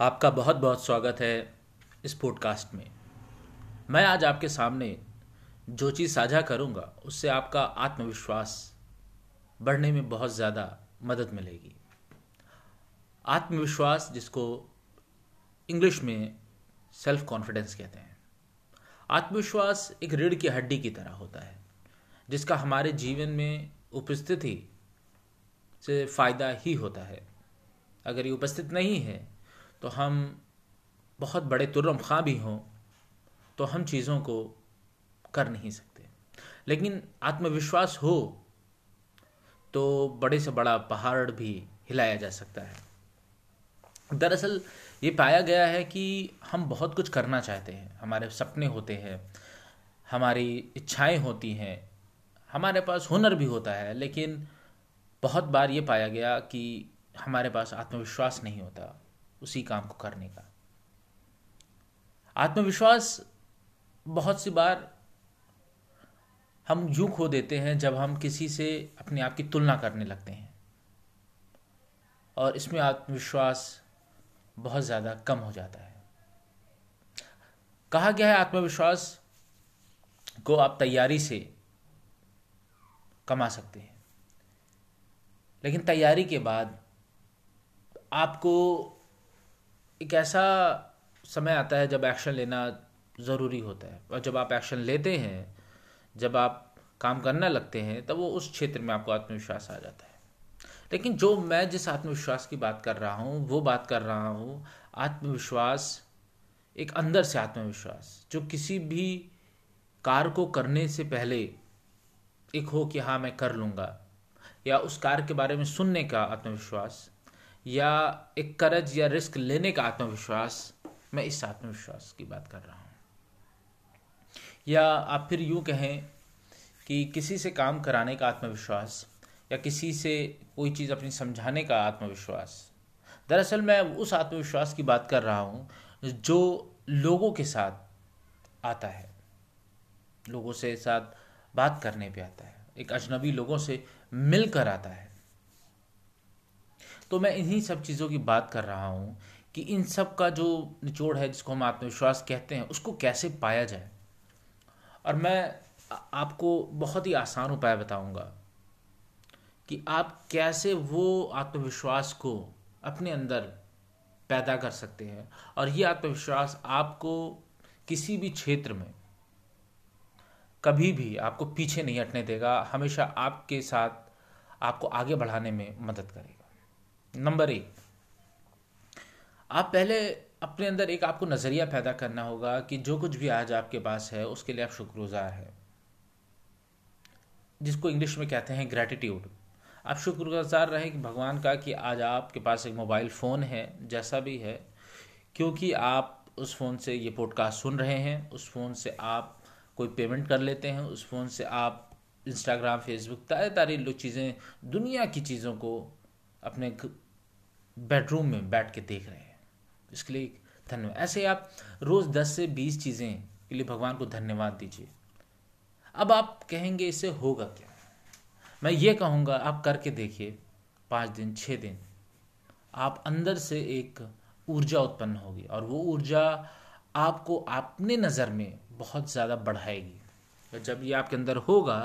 आपका बहुत बहुत स्वागत है इस पॉडकास्ट में। मैं आज आपके सामने जो चीज़ साझा करूँगा, उससे आपका आत्मविश्वास बढ़ने में बहुत ज़्यादा मदद मिलेगी। आत्मविश्वास, जिसको इंग्लिश में सेल्फ कॉन्फिडेंस कहते हैं। आत्मविश्वास एक रीढ़ की हड्डी की तरह होता है, जिसका हमारे जीवन में उपस्थिति से फ़ायदा ही होता है। अगर ये उपस्थित नहीं है तो हम बहुत बड़े तुर्रम खां भी हों तो हम चीज़ों को कर नहीं सकते। लेकिन आत्मविश्वास हो तो बड़े से बड़ा पहाड़ भी हिलाया जा सकता है। दरअसल ये पाया गया है कि हम बहुत कुछ करना चाहते हैं। हमारे सपने होते हैं, हमारी इच्छाएँ होती हैं, हमारे पास हुनर भी होता है, लेकिन बहुत बार ये पाया गया कि हमारे पास आत्मविश्वास नहीं होता। उसी काम को करने का। आत्मविश्वास, बहुत सी बार हम यूँ खो देते हैं जब हम किसी से अपने आप की तुलना करने लगते हैं। और इसमें आत्मविश्वास बहुत ज़्यादा कम हो जाता है। कहा गया है आत्मविश्वास को आप तैयारी से कमा सकते हैं। लेकिन तैयारी के बाद आपको एक ऐसा समय आता है जब एक्शन लेना ज़रूरी होता है। और जब आप एक्शन लेते हैं, जब आप काम करना लगते हैं, तब वो उस क्षेत्र में आपको आत्मविश्वास आ जाता है। लेकिन जो मैं जिस आत्मविश्वास की बात कर रहा हूँ, वो बात कर रहा हूँ, आत्मविश्वास, एक अंदर से आत्मविश्वास, जो किसी भी कार्य को करने से पहले एक हो कि हाँ मैं कर लूँगा, या उस कार्य के बारे में सुनने का आत्मविश्वास या एक करज या रिस्क लेने का आत्मविश्वास, मैं इस आत्मविश्वास की बात कर रहा हूँ। या आप फिर यूँ कहें कि किसी से काम कराने का आत्मविश्वास या किसी से कोई चीज़ अपनी समझाने का आत्मविश्वास। दरअसल मैं उस आत्मविश्वास की बात कर रहा हूँ जो लोगों के साथ आता है। लोगों से साथ बात करने पे आता है। एक अजनबी लोगों से मिलकर आता है। तो मैं इन्हीं सब चीज़ों की बात कर रहा हूँ कि इन सब का जो निचोड़ है, जिसको हम आत्मविश्वास कहते हैं, उसको कैसे पाया जाए? और मैं आपको बहुत ही आसान उपाय बताऊँगा कि आप कैसे वो आत्मविश्वास को अपने अंदर पैदा कर सकते हैं। और ये आत्मविश्वास आपको किसी भी क्षेत्र में कभी भी आपको पीछे नहीं हटने देगा। हमेशा आपके साथ, आपको आगे बढ़ाने में मदद करेगा। नंबर एक आप पहले अपने अंदर एक आपको नज़रिया पैदा करना होगा कि जो कुछ भी आज आपके पास है, उसके लिए आप शुक्रगुजार हैं। जिसको इंग्लिश में कहते हैं ग्रेटिट्यूड आप शुक्रगुजार रहें कि भगवान का कि आज आपके पास एक मोबाइल फ़ोन है, जैसा भी है, क्योंकि आप उस फ़ोन से ये पॉडकास्ट सुन रहे हैं, उस फ़ोन से आप कोई पेमेंट कर लेते हैं, उस फ़ोन से आप इंस्टाग्राम फेसबुक तारे तारी चीज़ें, दुनिया की चीज़ों को अपने बेडरूम में बैठ के देख रहे हैं। इसके लिए धन्यवाद। ऐसे आप रोज़ दस से बीस चीज़ें के लिए भगवान को धन्यवाद दीजिए। अब आप कहेंगे इससे होगा क्या? मैं ये कहूँगा, आप करके देखिए, पाँच दिन छः दिन, आप अंदर से एक ऊर्जा उत्पन्न होगी और वो ऊर्जा आपको अपने नज़र में बहुत ज़्यादा बढ़ाएगी। जब ये आपके अंदर होगा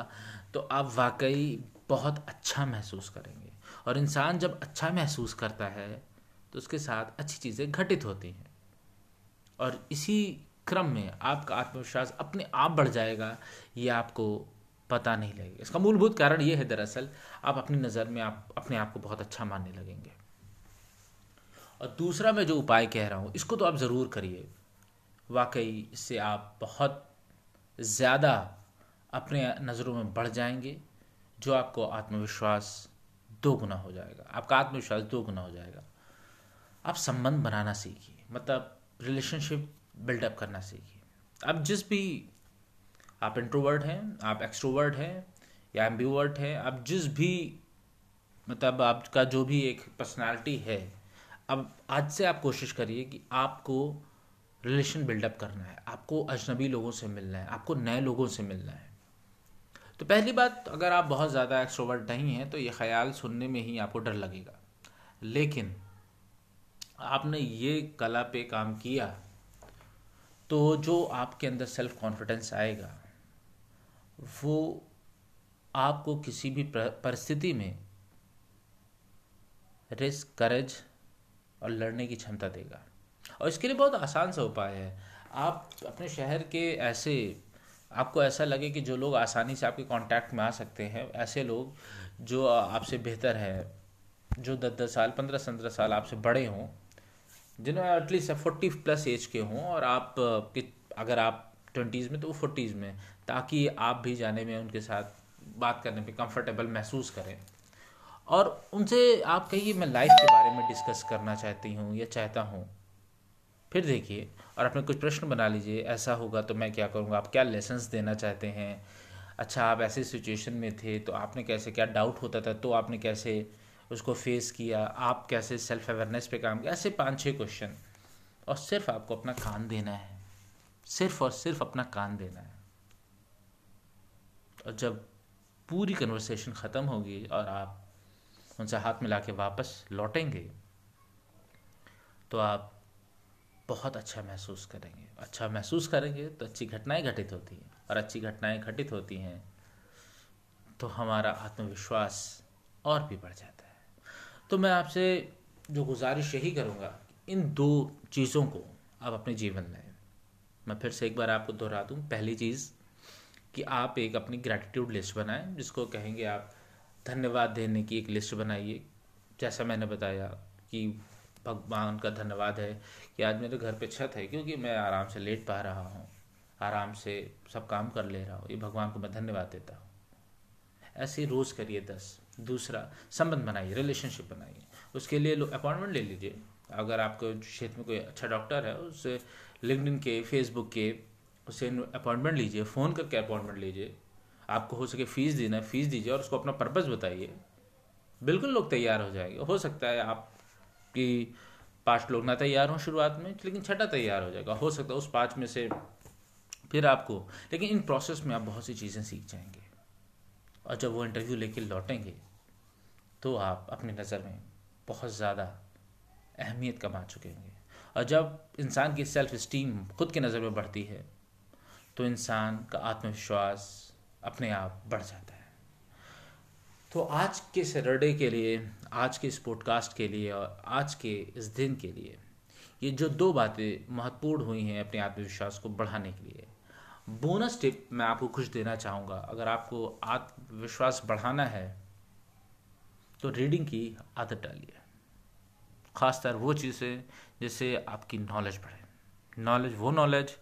तो आप वाकई बहुत अच्छा महसूस करेंगे। और इंसान जब अच्छा महसूस करता है तो उसके साथ अच्छी चीज़ें घटित होती हैं। और इसी क्रम में आपका आत्मविश्वास अपने आप बढ़ जाएगा, ये आपको पता नहीं लगेगा। इसका मूलभूत कारण ये है दरअसल, आप अपनी नज़र में आप, अपने आप को बहुत अच्छा मानने लगेंगे। और दूसरा मैं जो उपाय कह रहा हूँ, इसको तो आप ज़रूर करिए। वाकई इससे आप बहुत ज़्यादा अपने नज़रों में बढ़ जाएँगे। जो आपको आत्मविश्वास दो गुना हो जाएगा। आपका आत्मविश्वास दो गुना हो जाएगा। आप संबंध बनाना सीखिए मतलब रिलेशनशिप बिल्डअप करना सीखिए। आप जिस भी, आप इंट्रोवर्ट हैं, आप एक्सट्रोवर्ट हैं, या एम्बीवर्ट हैं, आप जिस भी मतलब आपका जो भी एक पर्सनालिटी है, अब आज से आप कोशिश करिए कि आपको रिलेशन बिल्डअप करना है, आपको अजनबी लोगों से मिलना है, आपको नए लोगों से मिलना है। तो पहली बात, अगर आप बहुत ज़्यादा एक्सट्रोवर्ट नहीं हैं तो ये ख्याल सुनने में ही आपको डर लगेगा। लेकिन आपने ये कला पे काम किया तो जो आपके अंदर सेल्फ कॉन्फिडेंस आएगा, वो आपको किसी भी परिस्थिति में रिस्क करेज और लड़ने की क्षमता देगा। और इसके लिए बहुत आसान सा उपाय है। आप अपने शहर के ऐसे आपको ऐसा लगे कि जो लोग आसानी से आपके कांटेक्ट में आ सकते हैं, ऐसे लोग जो आपसे बेहतर है, जो दस दस साल पंद्रह पंद्रह साल आपसे बड़े हों, जिन्हें एटलीस्ट फोर्टी प्लस एज के हों, और आप अगर आप ट्वेंटीज़ में तो वो फोर्टीज़ में, ताकि आप भी जाने में उनके साथ बात करने पे कंफर्टेबल महसूस करें। और उनसे आप कहिए, मैं लाइफ के बारे में डिस्कस करना चाहती हूँ, या चाहता हूँ। फिर देखिए और अपने कुछ प्रश्न बना लीजिए, ऐसा होगा तो मैं क्या करूँगा? आप क्या लेसन्स देना चाहते हैं? अच्छा आप ऐसे सिचुएशन में थे तो आपने कैसे, क्या डाउट होता था तो आपने कैसे उसको फेस किया? आप कैसे सेल्फ अवेयरनेस पे काम किया? ऐसे पाँच छः क्वेश्चन और सिर्फ़ आपको अपना कान देना है। सिर्फ़ और सिर्फ़ अपना कान देना है। और जब पूरी कन्वर्सेशन ख़त्म होगी और आप उनसे हाथ मिला के वापस लौटेंगे तो आप बहुत अच्छा महसूस करेंगे। अच्छा महसूस करेंगे तो अच्छी घटनाएँ घटित होती हैं। और अच्छी घटनाएँ घटित होती हैं तो हमारा आत्मविश्वास और भी बढ़ जाता है। तो मैं आपसे जो गुजारिश यही करूँगा, इन दो चीज़ों को आप अपने जीवन में, मैं फिर से एक बार आपको दोहरा दूँ। पहली चीज़, कि आप एक अपनी ग्रैटिट्यूड लिस्ट बनाएँ, जिसको कहेंगे आप धन्यवाद देने की एक लिस्ट बनाइए। जैसा मैंने बताया कि भगवान का धन्यवाद है कि आज मेरे घर पे छत है, क्योंकि मैं आराम से लेट पा रहा हूँ, आराम से सब काम कर ले रहा हूँ। ये भगवान को मैं धन्यवाद देता हूँ। ऐसे ही रोज़ करिए दस। दूसरा, संबंध बनाइए रिलेशनशिप बनाइए। उसके लिए अपॉइंटमेंट ले लीजिए। अगर आपको क्षेत्र में कोई अच्छा डॉक्टर है उससे लिंकडिन के फेसबुक के उससे अपॉइंटमेंट लीजिए फ़ोन करके अपॉइंटमेंट लीजिए। आपको हो सके फ़ीस देना है फ़ीस दीजिए और उसको अपना पर्पज़ बताइए। बिल्कुल लोग तैयार हो जाएँगे। हो सकता है आप कि पाँच लोग ना तैयार हों शुरुआत में, लेकिन छठा तैयार हो जाएगा। हो सकता है उस पाँच में से फिर आपको, लेकिन इन प्रोसेस में आप बहुत सी चीज़ें सीख जाएँगे। और जब वो इंटरव्यू लेके लौटेंगे तो आप अपनी नज़र में बहुत ज़्यादा अहमियत कमा चुके होंगे। और जब इंसान की सेल्फ इस्टीम खुद की नज़र में बढ़ती है तो इंसान का आत्मविश्वास अपने आप बढ़ जाता है। तो आज के सैटरडे के लिए, आज के इस पॉडकास्ट के लिए और आज के इस दिन के लिए, ये जो दो बातें महत्वपूर्ण हुई हैं अपने आत्मविश्वास को बढ़ाने के लिए बोनस टिप मैं आपको कुछ देना चाहूँगा। अगर आपको आत्मविश्वास बढ़ाना है तो रीडिंग की आदत डालिए। ख़ासतर वो चीज़ें जिससे आपकी नॉलेज बढ़े। नॉलेज वो नॉलेज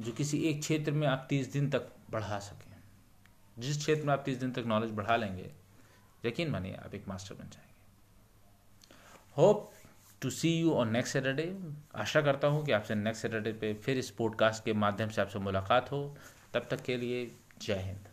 जो किसी एक क्षेत्र में आप तीस दिन तक बढ़ा सकें। जिस क्षेत्र में आप तीस दिन तक नॉलेज बढ़ा लेंगे यकीन मानिए आप एक मास्टर बन जाएँगे। Hope to see you on next Saturday आशा करता हूँ कि आपसे नेक्स्ट सैटरडे पे फिर इस पॉडकास्ट के माध्यम से आपसे मुलाकात हो। तब तक के लिए जय हिंद।